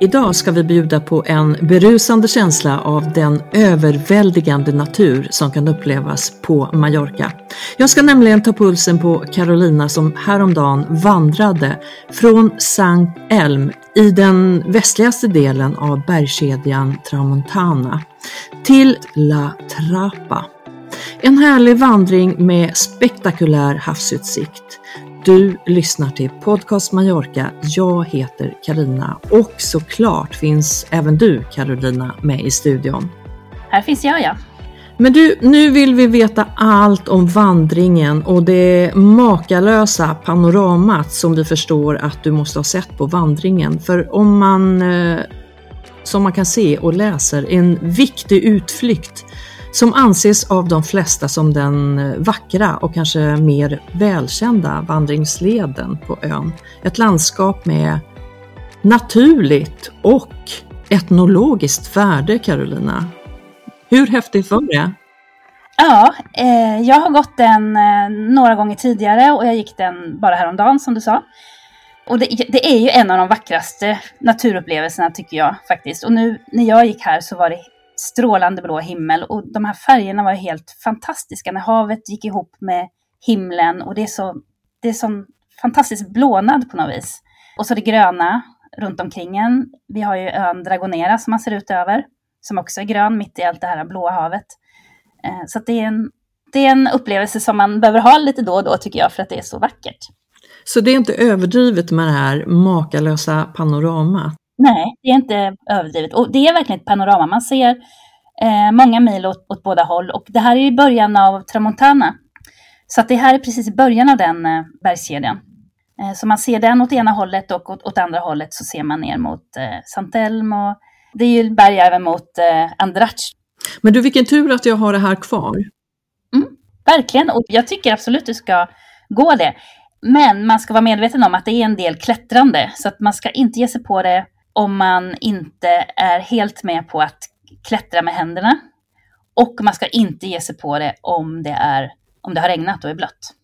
Idag ska vi bjuda på en berusande känsla av den överväldigande natur som kan upplevas på Mallorca. Jag ska nämligen ta pulsen på Carolina som häromdagen vandrade från Sankt Elm i den västligaste delen av bergskedjan Tramontana till La Trapa. En härlig vandring med spektakulär havsutsikt. Du lyssnar till Podcast Mallorca. Jag heter Karina och såklart finns även du Carolina med i studion. Här finns jag ja. Men du, nu vill vi veta allt om vandringen och det makalösa panoramat som vi förstår att du måste ha sett på vandringen. För om man, eh, som man kan se och läser, en viktig utflykt som anses av de flesta som den eh, vackra och kanske mer välkända vandringsleden på ön. Ett landskap med naturligt och etnologiskt värde, Carolina. Hur häftigt var det? Ja, eh, jag har gått den eh, några gånger tidigare och jag gick den bara häromdagen som du sa. Och det, det, är ju en av de vackraste naturupplevelserna tycker jag faktiskt. Och nu när jag gick här så var det strålande blå himmel och de här färgerna var helt fantastiska när havet gick ihop med himlen och det är så, det är sån fantastisk blånad på något vis. Och så det gröna runt omkring en. Vi har ju ön Dragonera som man ser ut över, som också är grön mitt i allt det här blåa havet. Eh, så det är, en, det är en upplevelse som man behöver ha lite då och då tycker jag, för att det är så vackert. Så det är inte överdrivet med det här makalösa panoramat? Nej, det är inte överdrivet. Och det är verkligen ett panorama. Man ser eh, många mil åt, åt, båda håll. Och det här är i början av Tramontana. Så att det här är precis i början av den eh, bergskedjan. Eh, så man ser den åt ena hållet och åt, åt andra hållet så ser man ner mot eh, Santelmo. Det är ju berg även mot eh, Andrach. Men du, vilken tur att jag har det här kvar. Mm, verkligen, och jag tycker absolut du ska gå det. Men man ska vara medveten om att det är en del klättrande, så att man ska inte ge sig på det om man inte är helt med på att klättra med händerna. Och man ska inte ge sig på det om det, är, om det har regnat och är blött.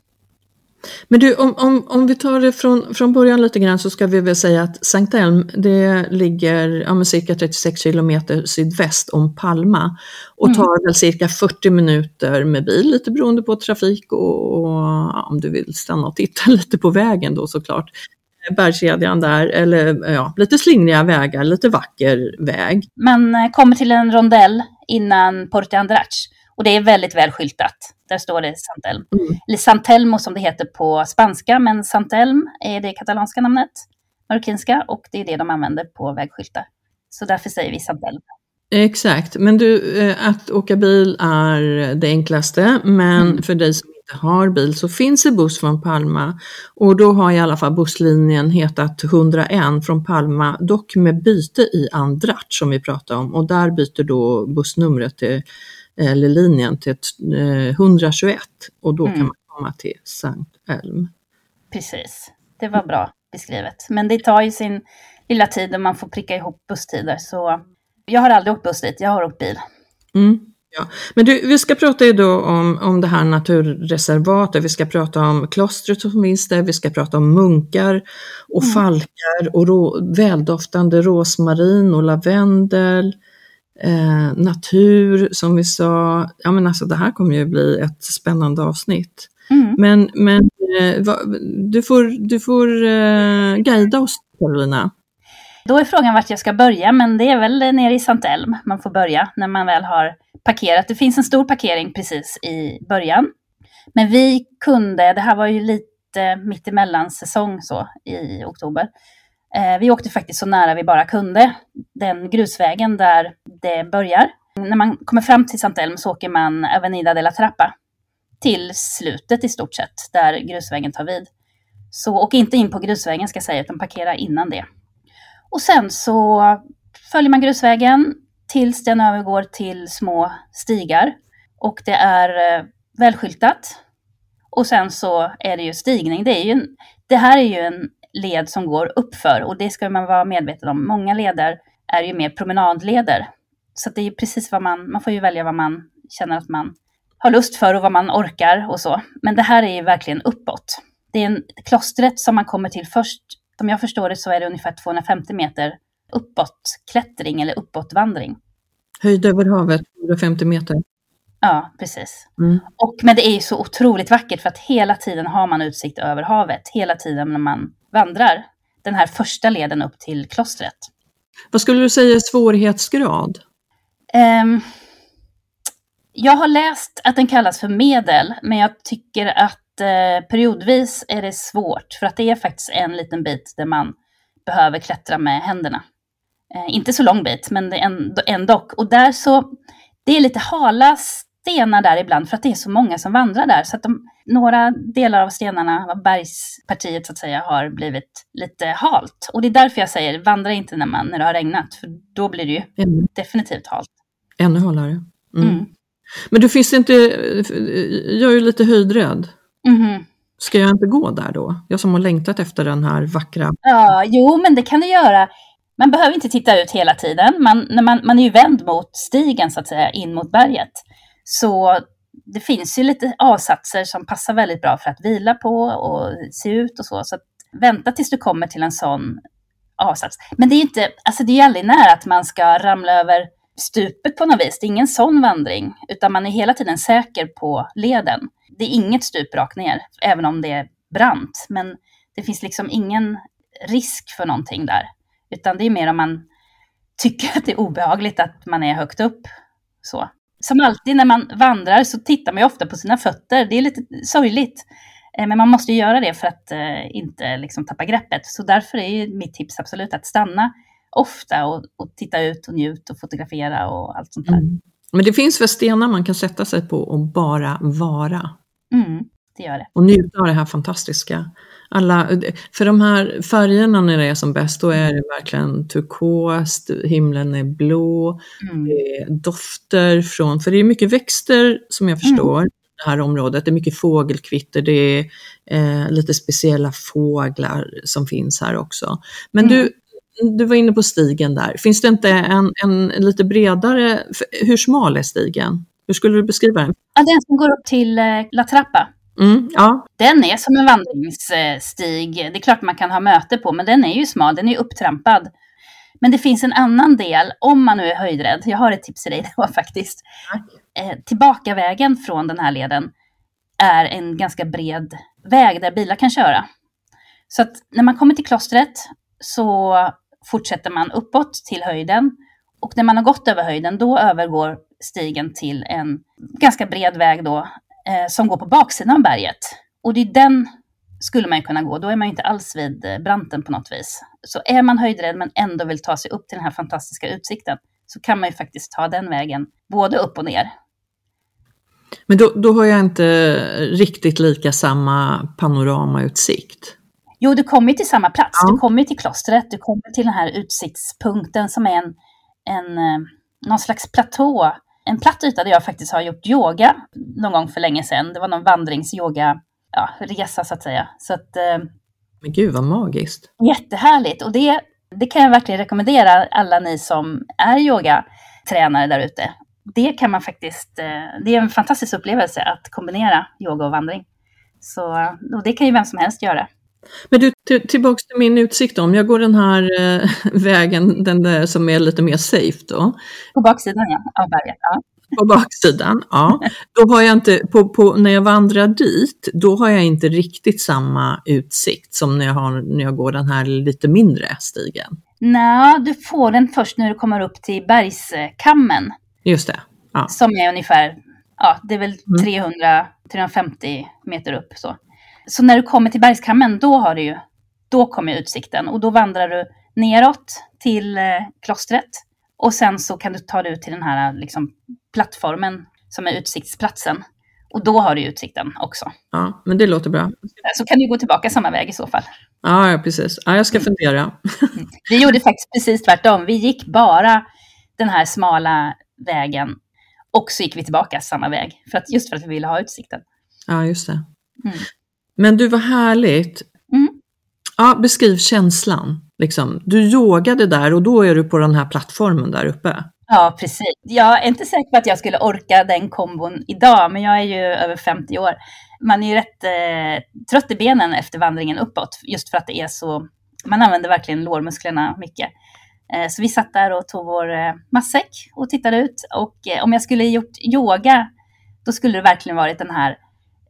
Men du, om, om, om vi tar det från, från början lite grann så ska vi väl säga att Sankt Elm, det ligger ja, cirka 36 kilometer sydväst om Palma och mm. tar väl cirka 40 minuter med bil, lite beroende på trafik och, och om du vill stanna och titta lite på vägen då såklart bergskedjan där, eller ja, lite slingriga vägar, lite vacker väg. Man eh, kommer till en rondell innan Porte Andrach och det är väldigt väl skyltat. Där står det Santelm. Mm. Eller Santelmo som det heter på spanska, men Santelm är det katalanska namnet, marockinska, och det är det de använder på vägskyltar. Så därför säger vi Santelm. Exakt, men du, eh, att åka bil är det enklaste, men mm. för dig som inte har bil så finns det buss från Palma och då har i alla fall busslinjen hetat 101 från Palma, dock med byte i Andratch som vi pratade om och där byter då bussnumret till, eller linjen till 121 eh, och då mm. kan man komma till Sankt Elm. Precis, det var bra beskrivet. Men det tar ju sin lilla tid och man får pricka ihop busstider så jag har aldrig åkt buss dit, jag har åkt bil. Mm. Ja. Men du, vi ska prata ju då om, om det här naturreservatet, vi ska prata om klostret som finns där, vi ska prata om munkar och mm. falkar och rå, väldoftande rosmarin och lavendel, eh, natur som vi sa. Ja men alltså det här kommer ju bli ett spännande avsnitt. Mm. Men, men eh, va, du får, du får eh, guida oss Carolina. Då är frågan vart jag ska börja, men det är väl nere i Sant Elm man får börja när man väl har parkerat. Det finns en stor parkering precis i början. Men vi kunde, det här var ju lite mittemellan säsong så i oktober. Eh, vi åkte faktiskt så nära vi bara kunde. Den grusvägen där det börjar. När man kommer fram till Sant Elm så åker man Avenida de la Trappa till slutet i stort sett, där grusvägen tar vid. Så åk inte in på grusvägen ska jag säga, utan parkera innan det. Och sen så följer man grusvägen tills den övergår till små stigar. Och det är eh, välskyltat. Och sen så är det ju stigning. Det, är ju en, det här är ju en led som går uppför och det ska man vara medveten om. Många leder är ju mer promenadleder. Så det är ju precis vad man, man får ju välja vad man känner att man har lust för och vad man orkar och så. Men det här är ju verkligen uppåt. Det är en, klostret som man kommer till först, som jag förstår det så är det ungefär 250 meter uppåt klättring eller uppåtvandring. Höjd över havet, 150 meter. Ja, precis. Mm. Och, men det är ju så otroligt vackert för att hela tiden har man utsikt över havet. Hela tiden när man vandrar. Den här första leden upp till klostret. Vad skulle du säga är svårighetsgrad? Um, jag har läst att den kallas för medel, men jag tycker att eh, periodvis är det svårt. För att det är faktiskt en liten bit där man behöver klättra med händerna. Eh, inte så lång bit, men det är ändå. Och där så, det är lite hala stenar där ibland för att det är så många som vandrar där. Så att de, några delar av stenarna, av bergspartiet så att säga, har blivit lite halt. Och det är därför jag säger, vandra inte när, man, när det har regnat, för då blir det ju mm. definitivt halt. Ännu halare. Mm. Mm. Men du finns inte, jag är ju lite höjdrädd. Mm. Ska jag inte gå där då? Jag som har längtat efter den här vackra... Ja, jo men det kan du göra. Man behöver inte titta ut hela tiden. Man, när man, man är ju vänd mot stigen så att säga, in mot berget. Så det finns ju lite avsatser som passar väldigt bra för att vila på och se ut och så. Så vänta tills du kommer till en sån avsats. Men det är ju inte, alltså det är ju aldrig nära att man ska ramla över stupet på något vis. Det är ingen sån vandring, utan man är hela tiden säker på leden. Det är inget stup rakt ner, även om det är brant. Men det finns liksom ingen risk för någonting där. Utan det är mer om man tycker att det är obehagligt att man är högt upp. Så. Som alltid när man vandrar så tittar man ju ofta på sina fötter. Det är lite sorgligt. Eh, men man måste ju göra det för att eh, inte liksom tappa greppet. Så därför är mitt tips absolut att stanna ofta och, och titta ut och njuta och fotografera och allt sånt där. Mm. Men det finns väl stenar man kan sätta sig på och bara vara? Mm, det gör det. Och njuta av det här fantastiska. Alla, för de här färgerna när det är som bäst, då är det verkligen turkost, himlen är blå, mm. det är dofter från, för det är mycket växter som jag förstår, mm. det här området, det är mycket fågelkvitter, det är eh, lite speciella fåglar som finns här också. Men mm. du, du var inne på stigen där. Finns det inte en, en lite bredare, hur smal är stigen? Hur skulle du beskriva den? Ja, den som går upp till eh, La Trappa. Mm, ja. Den är som en vandringsstig. Det är klart man kan ha möte på, men den är ju smal, den är upptrampad. Men det finns en annan del, om man nu är höjdrädd. Jag har ett tips till dig då faktiskt. Eh, tillbakavägen från den här leden är en ganska bred väg där bilar kan köra. Så att när man kommer till klostret så fortsätter man uppåt till höjden. Och när man har gått över höjden, då övergår stigen till en ganska bred väg då, eh, som går på baksidan av berget. Och det är den skulle man kunna gå, då är man inte alls vid eh, branten på något vis. Så är man höjdrädd men ändå vill ta sig upp till den här fantastiska utsikten, så kan man ju faktiskt ta den vägen, både upp och ner. Men då, då har jag inte riktigt lika samma panoramautsikt. Jo, du kommer till samma plats. Ja. Du kommer till klostret, du kommer till den här utsiktspunkten som är en, en, eh, någon slags platå. En platt yta där jag faktiskt har gjort yoga någon gång för länge sedan. Det var någon vandringsyoga ja, resa så att säga. Så att, eh, Men gud vad magiskt! Jättehärligt! Och det, det kan jag verkligen rekommendera alla ni som är yogatränare där ute. Det kan man faktiskt, eh, det är en fantastisk upplevelse att kombinera yoga och vandring. Så, och det kan ju vem som helst göra. Men du, till, tillbaks till min utsikt då. om jag går den här eh, vägen, den där som är lite mer safe då. På baksidan ja, av berget. Ja. På baksidan, ja. Då har jag inte, på, på, när jag vandrar dit, då har jag inte riktigt samma utsikt som när jag, har, när jag går den här lite mindre stigen. Nej, du får den först när du kommer upp till bergskammen. Just det. Ja. Som är ungefär, ja, det är väl Mm. 300-350 meter upp. Så. Så när du kommer till bergskammen, då har du ju, då kommer utsikten. Och då vandrar du neråt till eh, klostret. Och sen så kan du ta dig ut till den här liksom, plattformen som är utsiktsplatsen. Och då har du utsikten också. ja, men det låter bra. Så kan du gå tillbaka samma väg i så fall. Ja, ja precis. Ja, jag ska fundera. Vi gjorde faktiskt precis tvärtom. Vi gick bara den här smala vägen och så gick vi tillbaka samma väg. För att, just för att vi ville ha utsikten. Ja, just det. Mm. Men du, var härligt. Mm. Ja, beskriv känslan. Liksom. Du yogade där och då är du på den här plattformen där uppe. Ja, precis. Jag är inte säker på att jag skulle orka den kombon idag, men jag är ju över 50 år. Man är ju rätt eh, trött i benen efter vandringen uppåt, just för att det är så, man använder verkligen lårmusklerna mycket. Eh, så vi satt där och tog vår eh, matsäck och tittade ut. Och eh, om jag skulle gjort yoga, då skulle det verkligen varit den här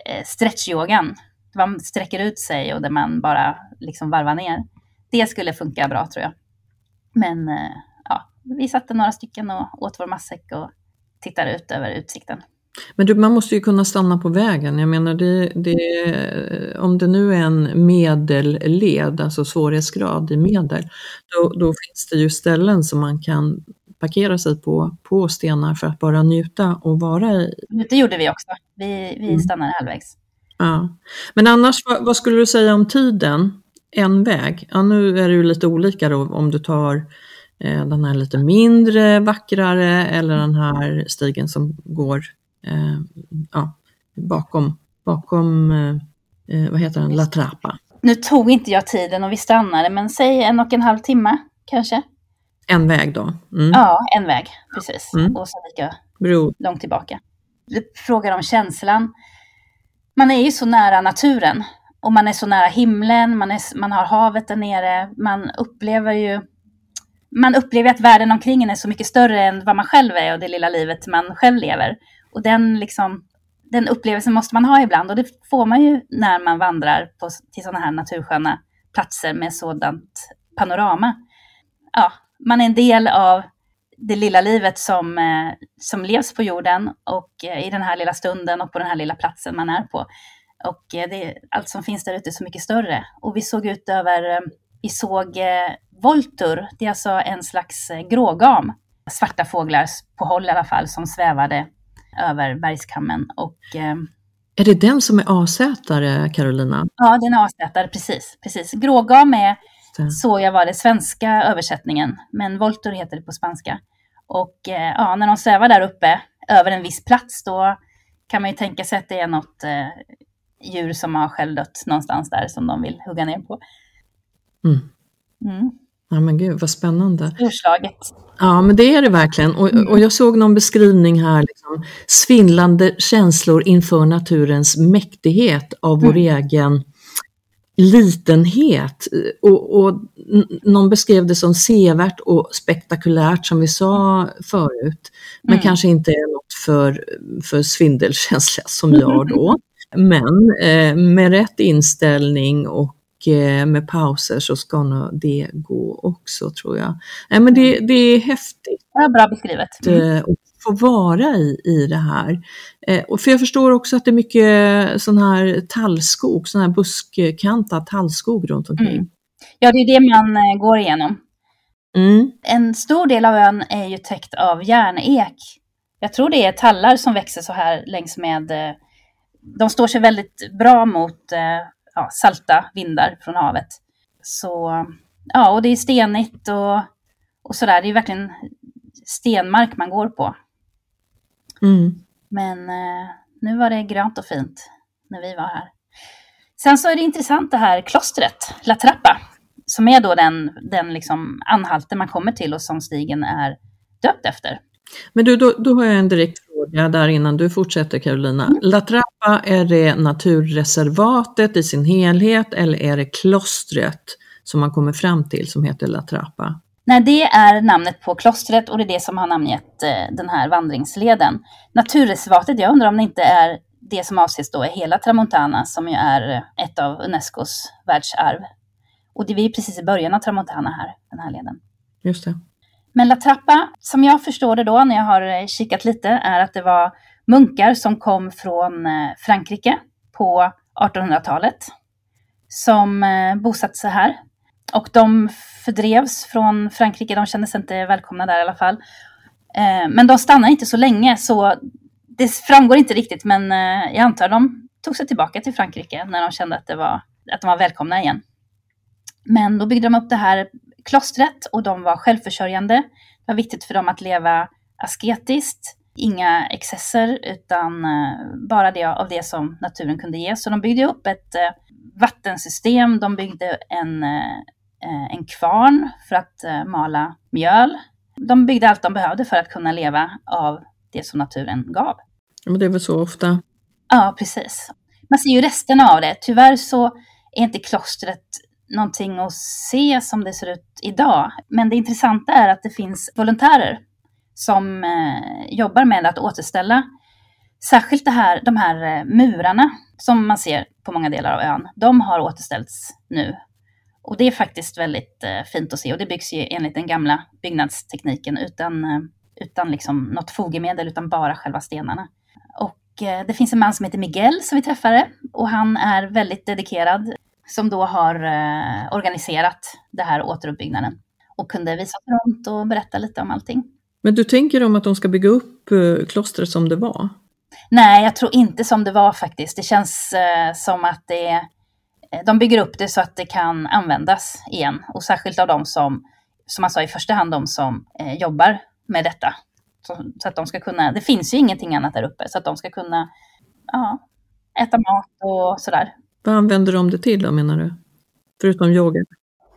eh, stretchyogan. Där man sträcker ut sig och där man bara liksom varvar ner. Det skulle funka bra tror jag. Men eh, ja, vi satte några stycken och åt vår matsäck och tittade ut över utsikten. Men du, man måste ju kunna stanna på vägen. Jag menar, det, det, om det nu är en medelled, alltså svårighetsgrad i medel, då, då finns det ju ställen som man kan parkera sig på, på stenar för att bara njuta och vara i. Det gjorde vi också. Vi, vi Mm. stannade halvvägs. Ja. Men annars, vad, vad skulle du säga om tiden? En väg? Ja, nu är det ju lite olika då om du tar eh, den här lite mindre, vackrare eller den här stigen som går eh, ja, bakom, bakom eh, eh, vad heter den, La Trappa. Nu tog inte jag tiden och vi stannade, men säg en och en halv timme kanske. En väg då. Mm. Ja, en väg, precis. Mm. Och så lika Bro. långt tillbaka. Du frågar om känslan. Man är ju så nära naturen och man är så nära himlen, man, är, man har havet där nere, man upplever ju man upplever att världen omkring en är så mycket större än vad man själv är och det lilla livet man själv lever. Och den, liksom, den upplevelsen måste man ha ibland och det får man ju när man vandrar på, till sådana här natursköna platser med sådant panorama. Ja, man är en del av det lilla livet som, eh, som levs på jorden och eh, i den här lilla stunden och på den här lilla platsen man är på. Och eh, det, allt som finns där ute är så mycket större. Och vi såg ut över, vi såg voltur, det är alltså en slags grågam, svarta fåglar på håll i alla fall, som svävade över bergskammen. Och Är det den som är asätare, Carolina? ja, den är asätare, precis, precis. Grågam är Så jag var det svenska översättningen, men voltur heter det på spanska. Och eh, ja, när de svävar där uppe över en viss plats, då kan man ju tänka sig att det är något eh, djur som har självdött någonstans där som de vill hugga ner på. Mm. Mm. Ja men gud vad spännande. Storslaget. Ja men det är det verkligen. Och, och jag såg någon beskrivning här, liksom, svindlande känslor inför naturens mäktighet av vår egen litenhet. Och, och någon beskrev det som sevärt och spektakulärt som vi sa förut. Men Mm. kanske inte är något för, för svindelkänsliga som jag då. Men eh, med rätt inställning och eh, med pauser så ska nog det gå också tror jag. Nej, men det, det är häftigt Ja, bra beskrivet. Mm. att få vara i, i det här. Eh, och för jag förstår också att det är mycket sån här tallskog, sån här buskkantad tallskog runt omkring. Mm. Ja, det är det man eh, går igenom. Mm. En stor del av ön är ju täckt av järnek. Jag tror det är tallar som växer så här längs med... eh, De står sig väldigt bra mot eh, ja, salta vindar från havet. Så ja, och det är stenigt och, och sådär. Det är verkligen stenmark man går på. Mm. Men eh, nu var det grönt och fint när vi var här. Sen så är det intressant det här klostret, La Trappa, som är då den, den liksom anhalten man kommer till och som stigen är döpt efter. Men du, då, då har jag en direkt fråga där innan du fortsätter Carolina. La Trappa, är det naturreservatet i sin helhet eller är det klostret som man kommer fram till som heter La Trappa? Nej, det är namnet på klostret och det är det som har namngett eh, den här vandringsleden. Naturreservatet, jag undrar om det inte är det som avses då är hela Tramontana som ju är eh, ett av Unescos världsarv. Och det är precis i början av Tramontana här, den här leden. Just det. Men La Trappa, som jag förstår det då när jag har eh, kikat lite, är att det var munkar som kom från Frankrike på 1800-talet som bosatte sig här. Och de fördrevs från Frankrike, de kände sig inte välkomna där i alla fall. Eh, men de stannade inte så länge, så det framgår inte riktigt, men eh, jag antar de tog sig tillbaka till Frankrike när de kände att, det var, att de var välkomna igen. Men då byggde de upp det här klostret och de var självförsörjande. Det var viktigt för dem att leva asketiskt, inga excesser utan eh, bara det av det som naturen kunde ge. Så de byggde upp ett eh, vattensystem, de byggde en, eh, en kvarn för att mala mjöl. De byggde allt de behövde för att kunna leva av det som naturen gav. Men det är väl så ofta? Ja, precis. Man ser ju resterna av det. Tyvärr så är inte klostret någonting att se som det ser ut idag. Men det intressanta är att det finns volontärer som eh, jobbar med att återställa särskilt det här, de här eh, murarna som man ser på många delar av ön. De har återställts nu. Och det är faktiskt väldigt eh, fint att se och det byggs ju enligt den gamla byggnadstekniken utan, eh, utan liksom något fogemedel utan bara själva stenarna. Och eh, det finns en man som heter Miguel som vi träffade och han är väldigt dedikerad som då har eh, organiserat det här återuppbyggnaden och kunde visa runt och berätta lite om allting. Men du tänker om att de ska bygga upp eh, klostret som det var? Nej, jag tror inte som det var faktiskt. Det känns eh, som att det eh, de bygger upp det så att det kan användas igen och särskilt av de som, som man sa i första hand, de som jobbar med detta. Så, så, att de ska kunna, det finns ju ingenting annat där uppe, så att de ska kunna ja, äta mat och sådär. Vad använder de det till då menar du? Förutom yoga?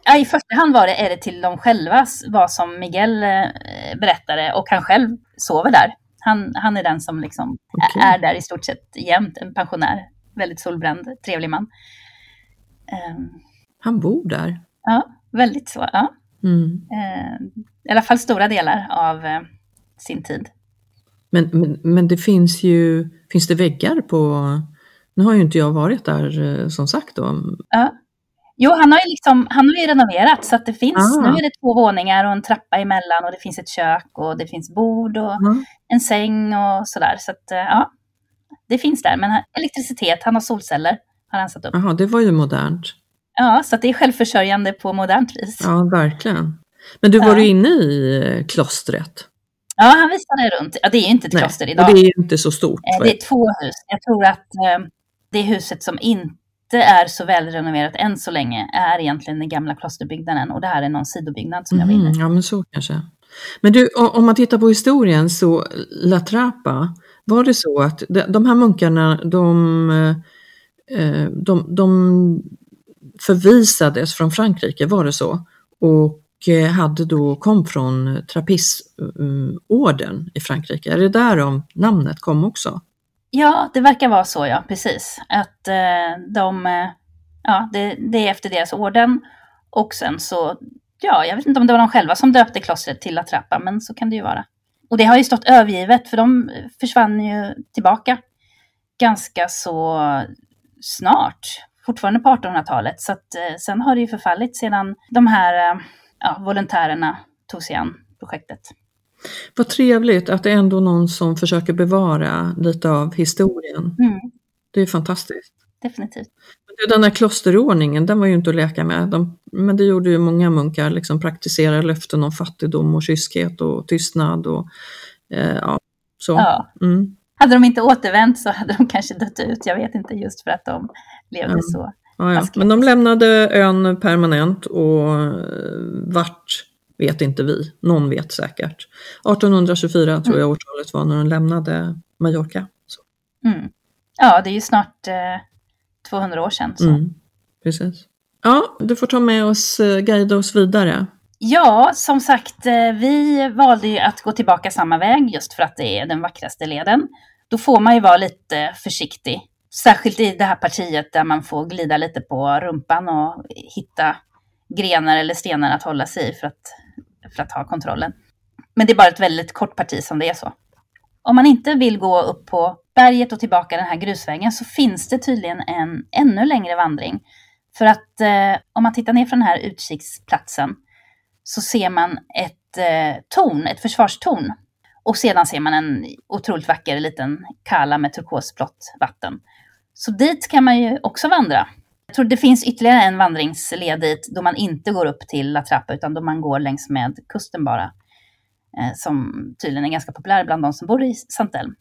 Ja, I första hand var det, är det till dem själva, vad som Miguel eh, berättade och han själv sover där. Han, han är den som liksom okay. är där i stort sett jämt, en pensionär, väldigt solbränd, trevlig man. Um, han bor där? Ja, väldigt så. Ja. Mm. Uh, I alla fall stora delar av uh, sin tid. Men, men, men det finns ju, finns det väggar på nu har ju inte jag varit där eh, som sagt då. Ja. Jo, han har ju, liksom, han har ju renoverat så att det finns, ah. nu är det två våningar och en trappa emellan och det finns ett kök och det finns bord och mm. en säng och sådär. Så att eh, ja, det finns där. Men elektricitet, han har solceller, har han satt upp. Jaha, det var ju modernt. Ja, så att det är självförsörjande på modernt vis. Ja, verkligen. Men du var ja. du inne i eh, klostret? Ja, han visade runt. Ja, det är ju inte ett Nej, kloster idag. Och det är inte så stort. Det är två hus. Jag tror att det huset som inte är så välrenoverat än så länge är egentligen den gamla klosterbyggnaden och det här är någon sidobyggnad som jag var inne mm, Ja, men så kanske. Men du, om man tittar på historien så La Trapa, var det så att de här munkarna, de, eh, de, de förvisades från Frankrike, var det så? Och eh, hade då, kom från trappistorden i Frankrike. Är det där namnet kom också? Ja, det verkar vara så, ja, precis. Att eh, de, eh, ja, det, det, är efter deras orden. Och sen så, ja, jag vet inte om det var de själva som döpte klostret till La Trappa, men så kan det ju vara. Och det har ju stått övergivet, för de försvann ju tillbaka ganska så snart, fortfarande på 1800-talet. Så att eh, sen har det ju förfallit sedan de här eh, ja, volontärerna tog sig an projektet. Vad trevligt att det är ändå någon som försöker bevara lite av historien. Mm. Det är fantastiskt. Definitivt. Den där klosterordningen, den var ju inte att leka med. De, men det gjorde ju många munkar, liksom praktisera löften om fattigdom och kyskhet och tystnad och eh, ja, så. Ja. Mm. Hade de inte återvänt så hade de kanske dött ut, jag vet inte, just för att de levde ja. så. Ja, ja. Men de lämnade ön permanent och eh, vart vet inte vi, någon vet säkert. 1824 mm. tror jag årtalet var när de lämnade Mallorca. Mm. Ja, det är ju snart eh, 200 år sedan. Så. Mm, precis. Ja, du får ta med oss, eh, guida oss vidare. Ja, som sagt, eh, vi valde ju att gå tillbaka samma väg just för att det är den vackraste leden. Då får man ju vara lite försiktig. Särskilt i det här partiet där man får glida lite på rumpan och hitta grenar eller stenar att hålla sig i för att för att ha kontrollen. Men det är bara ett väldigt kort parti som det är så. Om man inte vill gå upp på berget och tillbaka den här grusvägen så finns det tydligen en ännu längre vandring För att eh, om man tittar ner från den här utkiksplatsen så ser man ett eh, torn, ett försvarstorn. Och sedan ser man en otroligt vacker liten kala med turkosblått vatten. Så dit kan man ju också vandra. Jag tror det finns ytterligare en vandringsled dit då man inte går upp till La Trappa utan då man går längs med kusten bara. Eh, som tydligen är ganska populär bland de som bor i Santelm.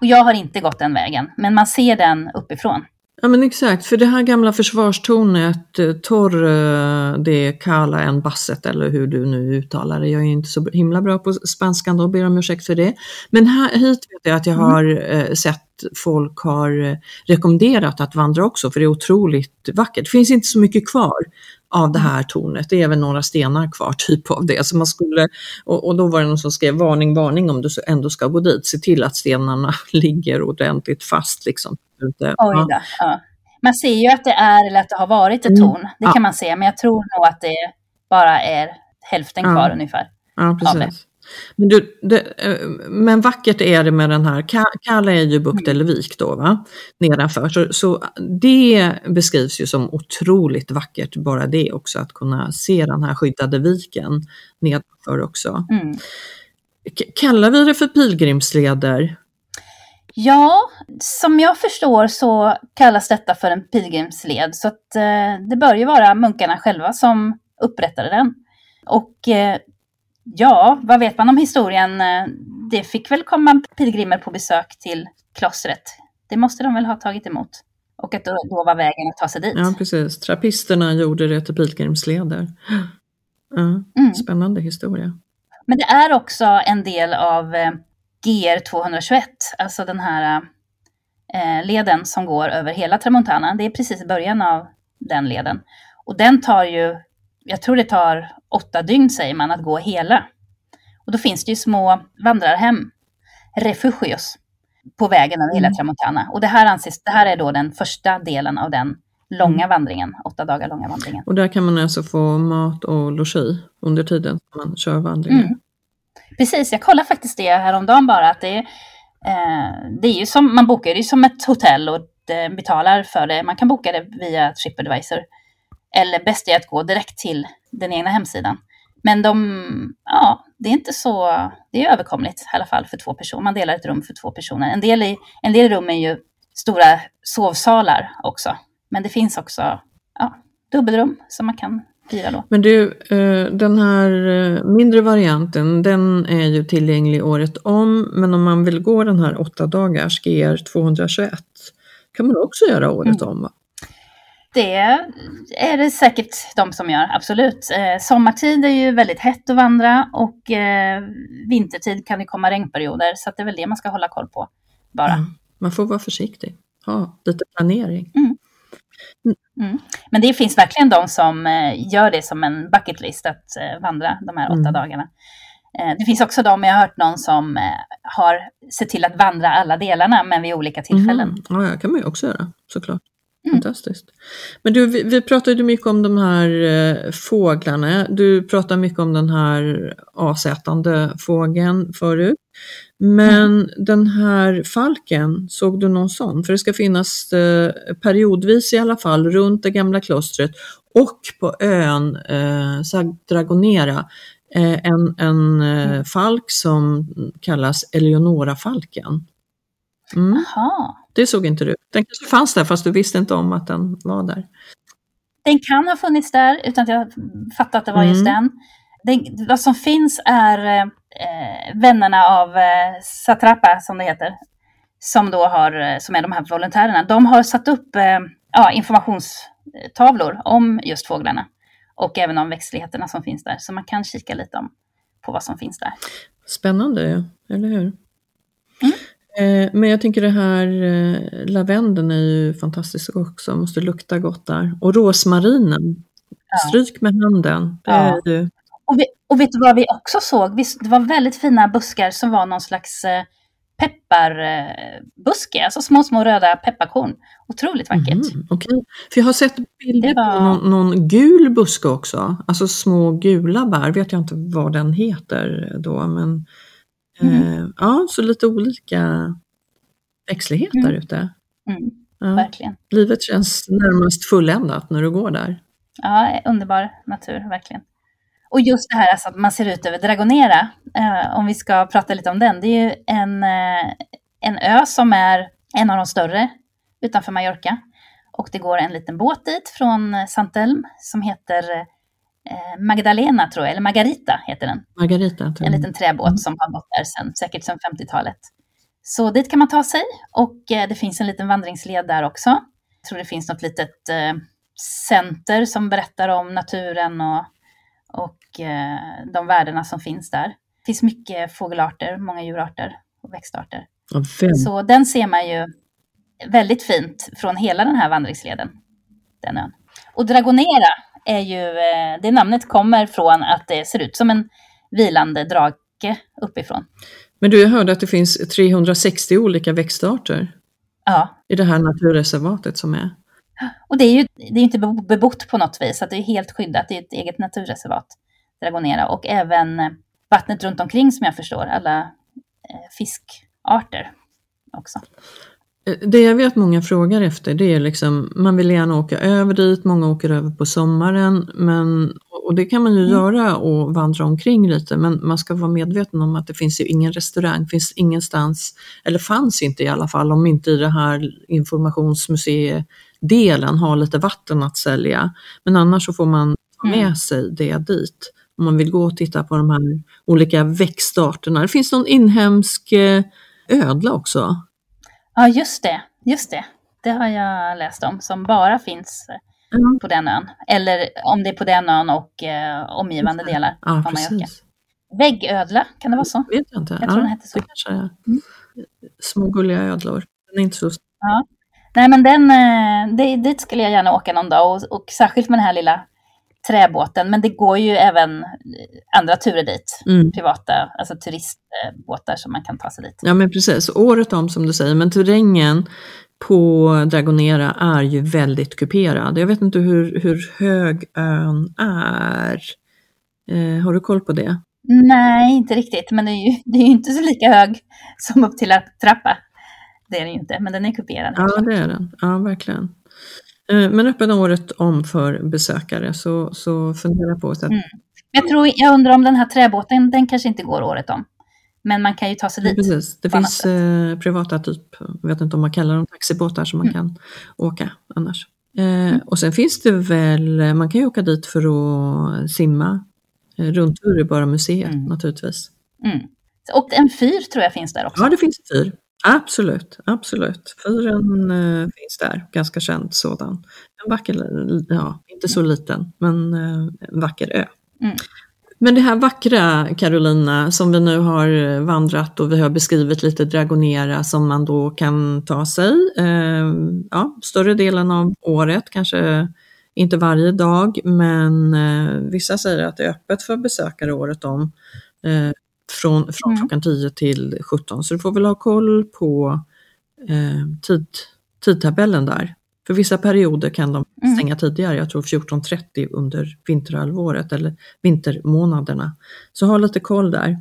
Och jag har inte gått den vägen, men man ser den uppifrån. Ja men exakt, för det här gamla försvarstornet, eh, Torr eh, de Cala en Basset eller hur du nu uttalar det. Jag är inte så himla bra på spanskan då, ber om ursäkt för det. Men här, hit vet jag att jag mm. har eh, sett folk har rekommenderat att vandra också för det är otroligt vackert. Det finns inte så mycket kvar av det här tornet. Det är även några stenar kvar typ av det. Så man skulle, och, och, då var det någon som skrev varning, varning om du ändå ska gå dit. Se till att stenarna ligger ordentligt fast. Liksom. Oj då, ja. Man ser ju att det är eller att det har varit ett mm. torn. Det kan man se, men jag tror nog att det bara är hälften kvar ja. ungefär. Ja, precis. Men, du, det, eh, men vackert är det med den här, Kalla är ju bukt mm. då va, nedanför. Så, så det beskrivs ju som otroligt vackert, bara det också, att kunna se den här skyddade viken nedanför också. Mm. Kallar vi det för pilgrimsleder? Ja, som jag förstår så kallas detta för en pilgrimsled, så att, eh, det bör ju vara munkarna själva som upprättade den. Och eh, Ja, vad vet man om historien? Eh, det fick väl komma pilgrimer på besök till klostret. Det måste de väl ha tagit emot. Och att då, då var vägen att ta sig dit. Ja, precis. Trappisterna gjorde det till pilgrimsleder. Ja, mm. Spännande historia. Men det är också en del av eh, GR 221, alltså den här eh, leden som går över hela Tramontana. Det är precis början av den leden. Och den tar ju jag tror det tar åtta dygn säger man att gå hela. Och då finns det ju små vandrarhem, refugios, på vägen över hela mm. Tramontana. Och det här, anses, det här är då den första delen av den långa mm. vandringen, åtta dagar långa vandringen. Och där kan man alltså få mat och logi under tiden man kör vandringen? Mm. Precis, jag kollade faktiskt det häromdagen bara att det, eh, det är ju som, man bokar det som ett hotell och betalar för det. Man kan boka det via Tripadvisor. Eller bäst är att gå direkt till den egna hemsidan. Men de, ja, det är inte så, det är överkomligt i alla fall för två personer. Man delar ett rum för två personer. En del, i, en del rum är ju stora sovsalar också. Men det finns också ja, dubbelrum som man kan hyra då. Men du, eh, den här eh, mindre varianten, den är ju tillgänglig året om. Men om man vill gå den här åtta dagars GR 221 kan man också göra året mm. om va? Det är det säkert de som gör, absolut. Eh, sommartid är ju väldigt hett att vandra och eh, vintertid kan det komma regnperioder så det är väl det man ska hålla koll på bara. Mm. Man får vara försiktig, ha lite planering. Mm. Mm. Men det finns verkligen de som eh, gör det som en bucket list att eh, vandra de här åtta mm. dagarna. Eh, det finns också de, jag har hört någon som har sett till att vandra alla delarna men vid olika tillfällen. Mm. Ja, det kan man ju också göra såklart. Mm. Fantastiskt. Men du, vi, vi pratade mycket om de här eh, fåglarna. Du pratade mycket om den här asätande fågeln förut. Men mm. den här falken, såg du någon sån? För det ska finnas eh, periodvis i alla fall runt det gamla klostret och på ön eh, Sagdragonera eh, en, en eh, mm. falk som kallas Eleonora-falken. Mm. Det såg inte du. Den kanske fanns där fast du visste inte om att den var där. Den kan ha funnits där utan att jag fattade att det var mm. just den. den. Vad som finns är eh, vännerna av eh, Satrapa som det heter. Som då har, eh, som är de här volontärerna. De har satt upp eh, ja, informationstavlor om just fåglarna. Och även om växtligheterna som finns där. Så man kan kika lite om, på vad som finns där. Spännande, eller hur? Eh, men jag tänker det här eh, lavendeln är ju fantastisk också, måste lukta gott där. Och rosmarinen, ja. stryk med handen. Ja. Ju... Och, vi, och vet du vad vi också såg? det var väldigt fina buskar som var någon slags eh, pepparbuske, alltså små, små röda pepparkorn. Otroligt vackert. Mm, okay. För jag har sett bilder var... på någon, någon, gul buske också, alltså små gula bär, vet jag inte vad den heter då, men Mm. Eh, ja, så lite olika växtlighet mm. där ute. Mm. Ja. Verkligen. Livet känns närmast fulländat när du går där. Ja, underbar natur, verkligen. Och just det här alltså, att man ser ut över Dragonera, eh, om vi ska prata lite om den, det är ju en, eh, en ö som är en av de större utanför Mallorca. Och det går en liten båt dit från Santelm som heter Magdalena tror jag, eller Margarita heter den. Margarita. En liten träbåt mm. som har gått där sen, säkert sedan 50-talet. Så dit kan man ta sig och eh, det finns en liten vandringsled där också. Jag tror det finns något litet eh, center som berättar om naturen och, och eh, de värdena som finns där. Det finns mycket fågelarter, många djurarter och växtarter. Så den ser man ju väldigt fint från hela den här vandringsleden. Den ön. Och Dragonera är ju, eh, det namnet kommer från att det ser ut som en vilande drake uppifrån. Men du, jag hörde att det finns 360 olika växtarter ja. i det här naturreservatet som är. Och det är ju det är inte bebott på något vis, att det är helt skyddat. Det är ett eget naturreservat, Dragonera. Och även eh, vattnet runt omkring som jag förstår, alla eh, fiskarter också. Eh, det jag vet många frågar efter det är liksom, man vill gärna åka över dit, många åker över på sommaren, men, och det kan man ju mm. göra och vandra omkring lite, men man ska vara medveten om att det finns ju ingen restaurang, finns ingenstans, eller fanns inte i alla fall, om inte i det här informationsmuseidelen har lite vatten att sälja. Men annars så får man ta med mm. sig det dit om man vill gå och titta på de här olika växtarterna. Det finns någon inhemsk eh, ödla också Ja, just det. Just det. Det har jag läst om, som bara finns mm. på den ön. Eller om det är på den ön och eh, omgivande delar ja, av Mallorca. Väggödla, kan det vara så? Vet jag inte. Jag tror ja, den hette så. Det kanske är. Mm. Små gulliga ödlor. Den är inte så Ja. Nej, men den, eh, det, dit skulle jag gärna åka någon dag och, och särskilt med den här lilla träbåten, men det går ju även andra turer dit. Mm. Privata, alltså turistbåtar som man kan ta sig dit. Ja men precis, året om som du säger, men terrängen på Dragonera är ju väldigt kuperad. Jag vet inte hur, hur hög ön är. Eh, har du koll på det? Nej, inte riktigt, men det är ju, det är ju inte så lika hög som upp till trappa. Det är den ju inte, men den är kuperad. Ja, det är den. Ja, verkligen. Eh, men öppen året om för besökare, så, så fundera på att... Mm. Jag, tror, jag undrar om den här träbåten, den kanske inte går året om. Men man kan ju ta sig dit. Precis, det finns eh, privata typ, jag vet inte om man kallar dem taxibåtar som man mm. kan åka annars. Eh, mm. Och sen finns det väl, man kan ju åka dit för att simma eh, runt Uribara museet mm. naturligtvis. Mm. Och en fyr tror jag finns där också. Ja, det finns en fyr. Absolut, absolut. Fyren eh, finns där, ganska känd sådan. En vacker, ja, inte så liten, men eh, en vacker ö. Mm. Men det här vackra Carolina som vi nu har vandrat och vi har beskrivit lite Dragonera som man då kan ta sig eh, ja, större delen av året, kanske inte varje dag, men eh, vissa säger att det är öppet för besökare året om. Från, från mm. klockan 10 till 17. Så du får väl ha koll på eh, tid, tidtabellen där. För vissa perioder kan de mm. stänga mm. tidigare, jag tror 14.30 under vinterhalvåret eller vintermånaderna. Så ha lite koll där.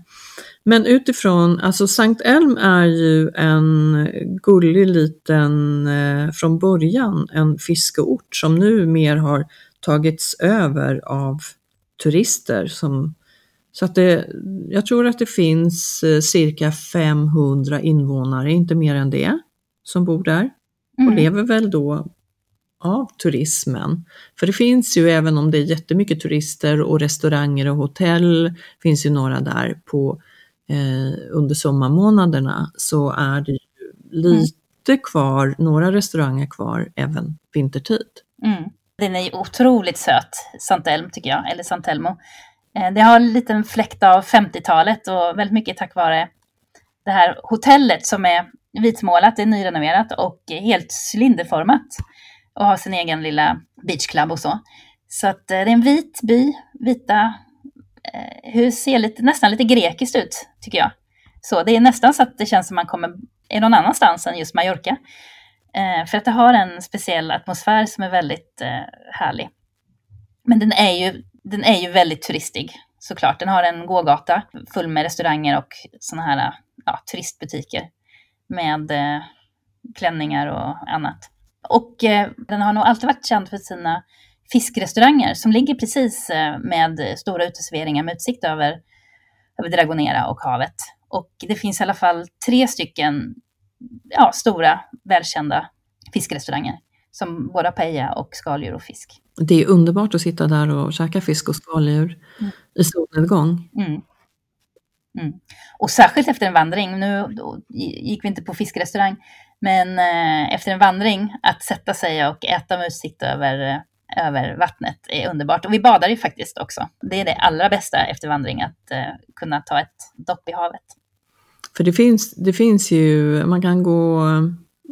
Men utifrån, alltså Sankt Elm är ju en gullig liten, eh, från början en fiskeort som nu mer har tagits över av turister som så att det, jag tror att det finns eh, cirka 500 invånare, inte mer än det, som bor där och mm. lever väl då av turismen. För det finns ju, även om det är jättemycket turister och restauranger och hotell, finns ju några där på eh, under sommarmånaderna, så är det ju lite mm. kvar, några restauranger kvar även vintertid. Mm. Den är ju otroligt söt, Sant Elm tycker jag, eller Sant Elmo. Eh, Eh, det har en liten fläkt av 50-talet och väldigt mycket tack vare det här hotellet som är vitmålat, det är nyrenoverat och helt cylinderformat och har sin egen lilla beachclub och så. Så att eh, det är en vit by, vita eh, hus, ser lite, nästan lite grekiskt ut tycker jag. Så det är nästan så att det känns som man kommer är någon annanstans än just Mallorca. för att det har en speciell atmosfär som är väldigt härlig. Men den är ju den är ju väldigt turistig såklart. Den har en gågata full med restauranger och sådana här ja, turistbutiker med eh, klänningar och annat. Och eh, den har nog alltid varit känd för sina fiskrestauranger som ligger precis eh, med stora uteserveringar med utsikt över, över Dragonera och havet. Och det finns i alla fall tre stycken ja, stora, välkända fiskrestauranger som både har paella och skaldjur och fisk. Det är underbart att sitta där och käka fisk och skaldjur mm. i solnedgång. Mm. Mm. Och särskilt efter en vandring, nu gick vi inte på fiskrestaurang, men eh, efter en vandring att sätta sig och äta med utsikt över, eh, över vattnet är underbart. Och vi badar ju faktiskt också. Det är det allra bästa efter vandring, att eh, kunna ta ett dopp i havet. För det finns, det finns ju, man kan gå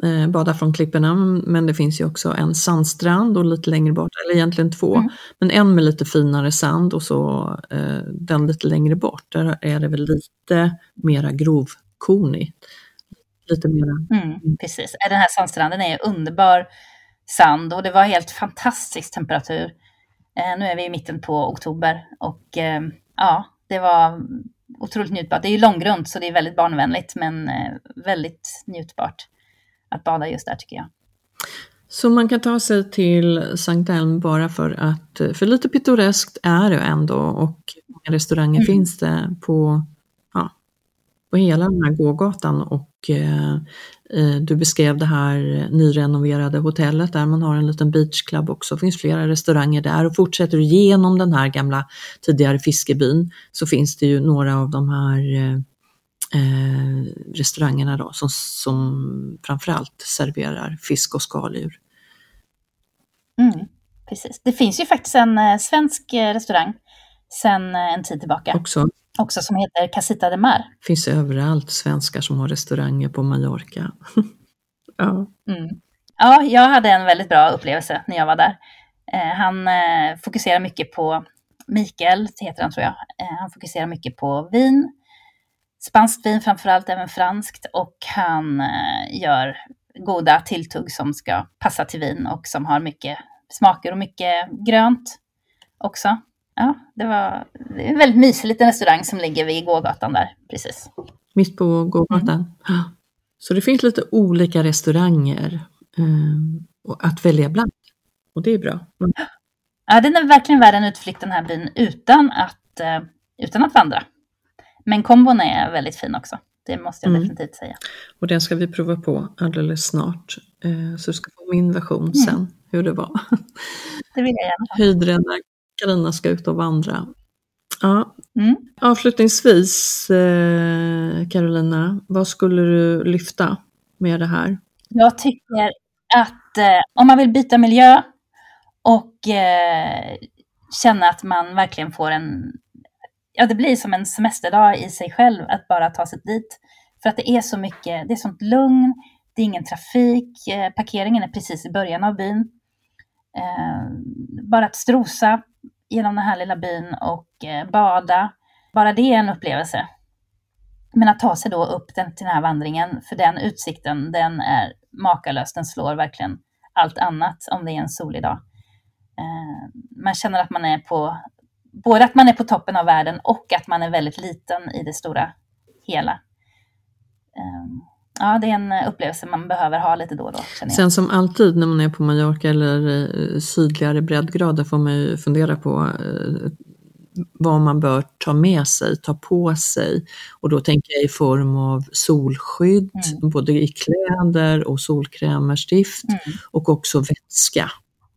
eh, bada från klipporna, men det finns ju också en sandstrand och lite längre bort, eller egentligen två, mm. men en med lite finare sand och så eh, den lite längre bort, där är det väl lite mera grovkornig. Lite mera. Mm, precis, den här sandstranden är underbar sand och det var helt fantastisk temperatur. Eh, nu är vi i mitten på oktober och eh, ja, det var otroligt njutbart. Det är ju långgrunt så det är väldigt barnvänligt men eh, väldigt njutbart att bada just där tycker jag. Så man kan ta sig till Sankt Elm bara för att, för lite pittoreskt är det ändå och många restauranger mm. finns det på, ja, på hela den här gågatan och eh, eh, du beskrev det här nyrenoverade hotellet där man har en liten beachclub också. Det finns flera restauranger där och fortsätter du genom den här gamla tidigare fiskebyn så finns det ju några av de här eh, restaurangerna då, som, som framförallt serverar fisk och skaldjur. Mm, precis. Det finns ju faktiskt en eh, svensk eh, restaurang sedan eh, en tid tillbaka. Också. Också som heter Casita de Mar. finns överallt svenskar som har restauranger på Mallorca. ja. Mm. ja, jag hade en väldigt bra upplevelse när jag var där. Eh, han eh, fokuserar mycket på Mikael, heter han tror jag. Han fokuserar mycket på vin, spanskt vin framförallt, även franskt. Och han eh, gör goda tilltugg som ska passa till vin och som har mycket smaker och mycket grönt också. Ja, det var en väldigt mysig liten restaurang som ligger vid gågatan där, precis. Mitt på gågatan? Mm. Så det finns lite olika restauranger eh, att välja bland. Och det är bra. Mm. Ja, den är verkligen värd en utflykt den här byn utan att, eh, utan att vandra. Men kombon är väldigt fin också. Det måste jag mm. definitivt säga. Och den ska vi prova på alldeles snart. Eh, så du ska få min version mm. sen, hur det var. Det vill jag gärna ha. Höjdren när Carina ska ut och vandra. Ja. Mm. Avslutningsvis, eh, Carolina, vad skulle du lyfta med det här? Jag tycker att eh, om man vill byta miljö och eh, känna att man verkligen får en ja, det blir som en semesterdag i sig själv att bara ta sig dit. För att det är så mycket, det är sånt lugn, det är ingen trafik, eh, parkeringen är precis i början av byn. Eh, bara att strosa genom den här lilla byn och eh, bada, bara det är en upplevelse. Men att ta sig då upp den, till den här vandringen, för den utsikten, den är makalös, den slår verkligen allt annat om det är en solig dag. Eh, man känner att man är på både att man är på toppen av världen och att man är väldigt liten i det stora hela. Ehm, ja, det är en upplevelse man behöver ha lite då och då. Sen som alltid när man är på Mallorca eller eh, sydligare breddgrader får man ju fundera på eh, vad man bör ta med sig, ta på sig. Och då tänker jag i form av solskydd, mm. både i kläder och solkrämer, stift mm. och också vätska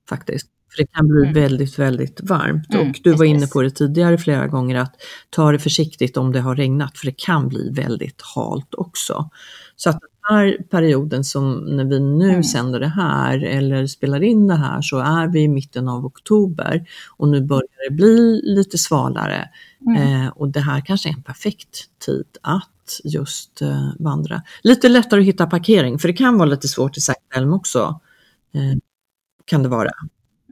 faktiskt. För det kan bli mm. väldigt, väldigt varmt. Mm, och du var inne på det tidigare flera gånger att ta det försiktigt om det har regnat, för det kan bli väldigt halt också. Så att den här perioden som när vi nu mm. sänder det här eller spelar in det här så är vi i mitten av oktober och nu börjar det bli lite svalare. Mm. Eh, och det här kanske är en perfekt tid att just eh, vandra. Lite lättare att hitta parkering, för det kan vara lite svårt i Sankt också. Eh, kan det vara.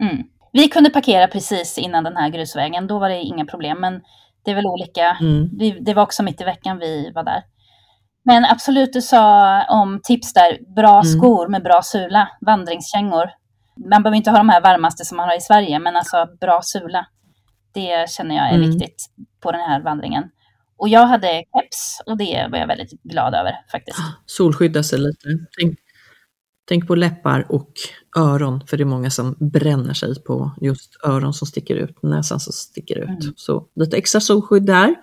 Mm. Vi kunde parkera precis innan den här grusvägen, då var det inga problem. Men det är väl olika. Mm. Vi, det var också mitt i veckan vi var där. Men absolut, du sa om tips där, bra mm. skor med bra sula, vandringskängor. Man behöver inte ha de här varmaste som man har i Sverige, men alltså bra sula. Det känner jag är mm. viktigt på den här vandringen. Och jag hade keps och det var jag väldigt glad över faktiskt. Solskydda sig lite. Tänk, Tänk på läppar och öron, för det är många som bränner sig på just öron som sticker ut, näsan som sticker ut. Mm. Så lite extra solskydd där.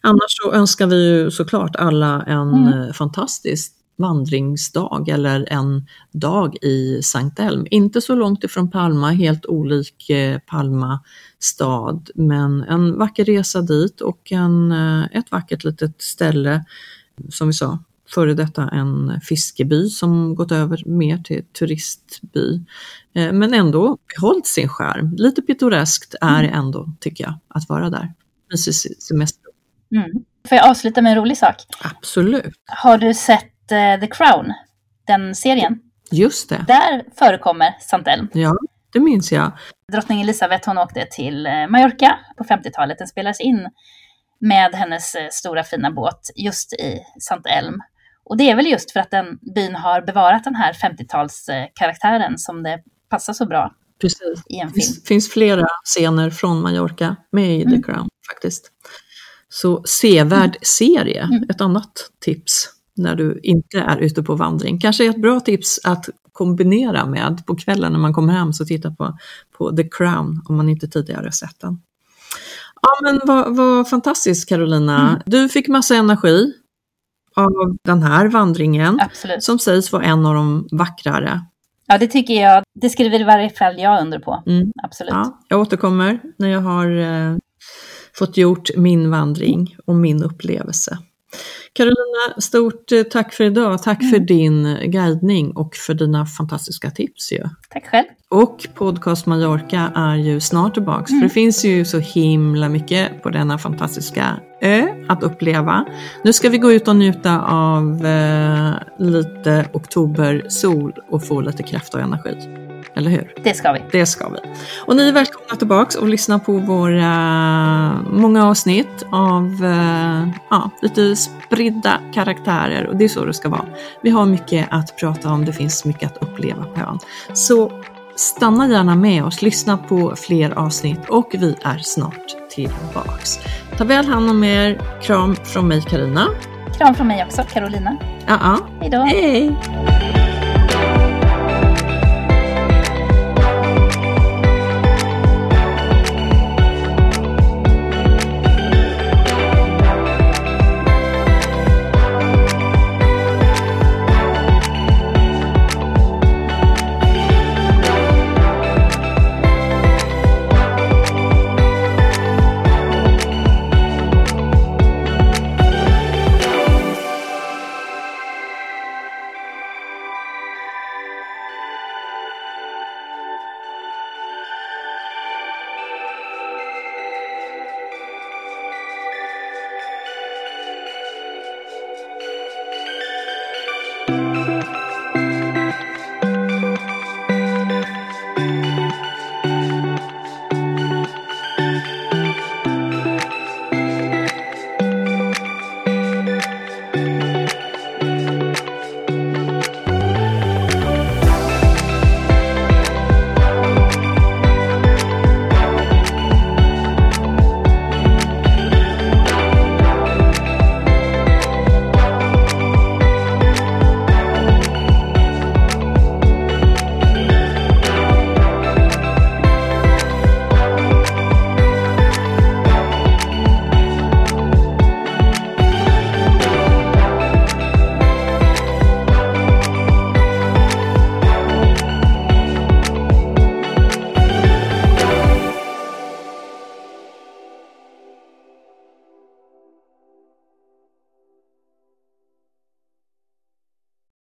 Annars så önskar vi ju såklart alla en mm. fantastisk vandringsdag eller en dag i Sankt Elm. Inte så långt ifrån Palma, helt olik eh, Palma stad, men en vacker resa dit och en, eh, ett vackert litet ställe, som vi sa, före detta en fiskeby som gått över mer till turistby. Eh, men ändå behållit sin skärm. Lite pittoreskt är det ändå, tycker jag, att vara där. Mysig semester. Mm. Får jag avsluta med en rolig sak? Absolut. Har du sett uh, The Crown, den serien. Just det. Där förekommer Sant Elm. Ja, det minns jag. Drottning Elisabeth hon åkte till eh, Mallorca på 50-talet. Den spelades in med hennes eh, stora fina båt just i Sant Elm. Och det är väl just för att den byn har bevarat den här 50-talskaraktären som det passar så bra Precis. i en film. Det finns flera scener från Mallorca med i mm. The Crown faktiskt. Så sevärd mm. serie, mm. ett annat tips när du inte är ute på vandring. Kanske ett bra tips att kombinera med på kvällen när man kommer hem, så titta på, på The Crown om man inte tidigare sett den. Ja men vad, vad fantastiskt Carolina, mm. du fick massa energi av den här vandringen Absolut. som sägs vara en av de vackrare. Ja det tycker jag, det skriver i varje fall jag under på. Mm. Absolut. Ja, jag återkommer när jag har eh, fått gjort min vandring och min upplevelse. Carolina, stort eh, tack för idag. Tack mm. för din guidning och för dina fantastiska tips. Ju. Tack själv. Och Podcast Mallorca är ju snart tillbaks mm. för det finns ju så himla mycket på denna fantastiska ö att uppleva. Nu ska vi gå ut och njuta av eh, lite oktobersol och få lite kraft och energi. Eller hur? Det ska vi. Det ska vi. Och ni är välkomna tillbaks och lyssna på våra många avsnitt av uh, ja, lite spridda karaktärer och det är så det ska vara. Vi har mycket att prata om, det finns mycket att uppleva på ön. Så stanna gärna med oss, lyssna på fler avsnitt och vi är snart tillbaks. Ta väl hand om er. Kram från mig Karina. Kram från mig också, Carolina. Ja, uh -uh. Hej då. Hej.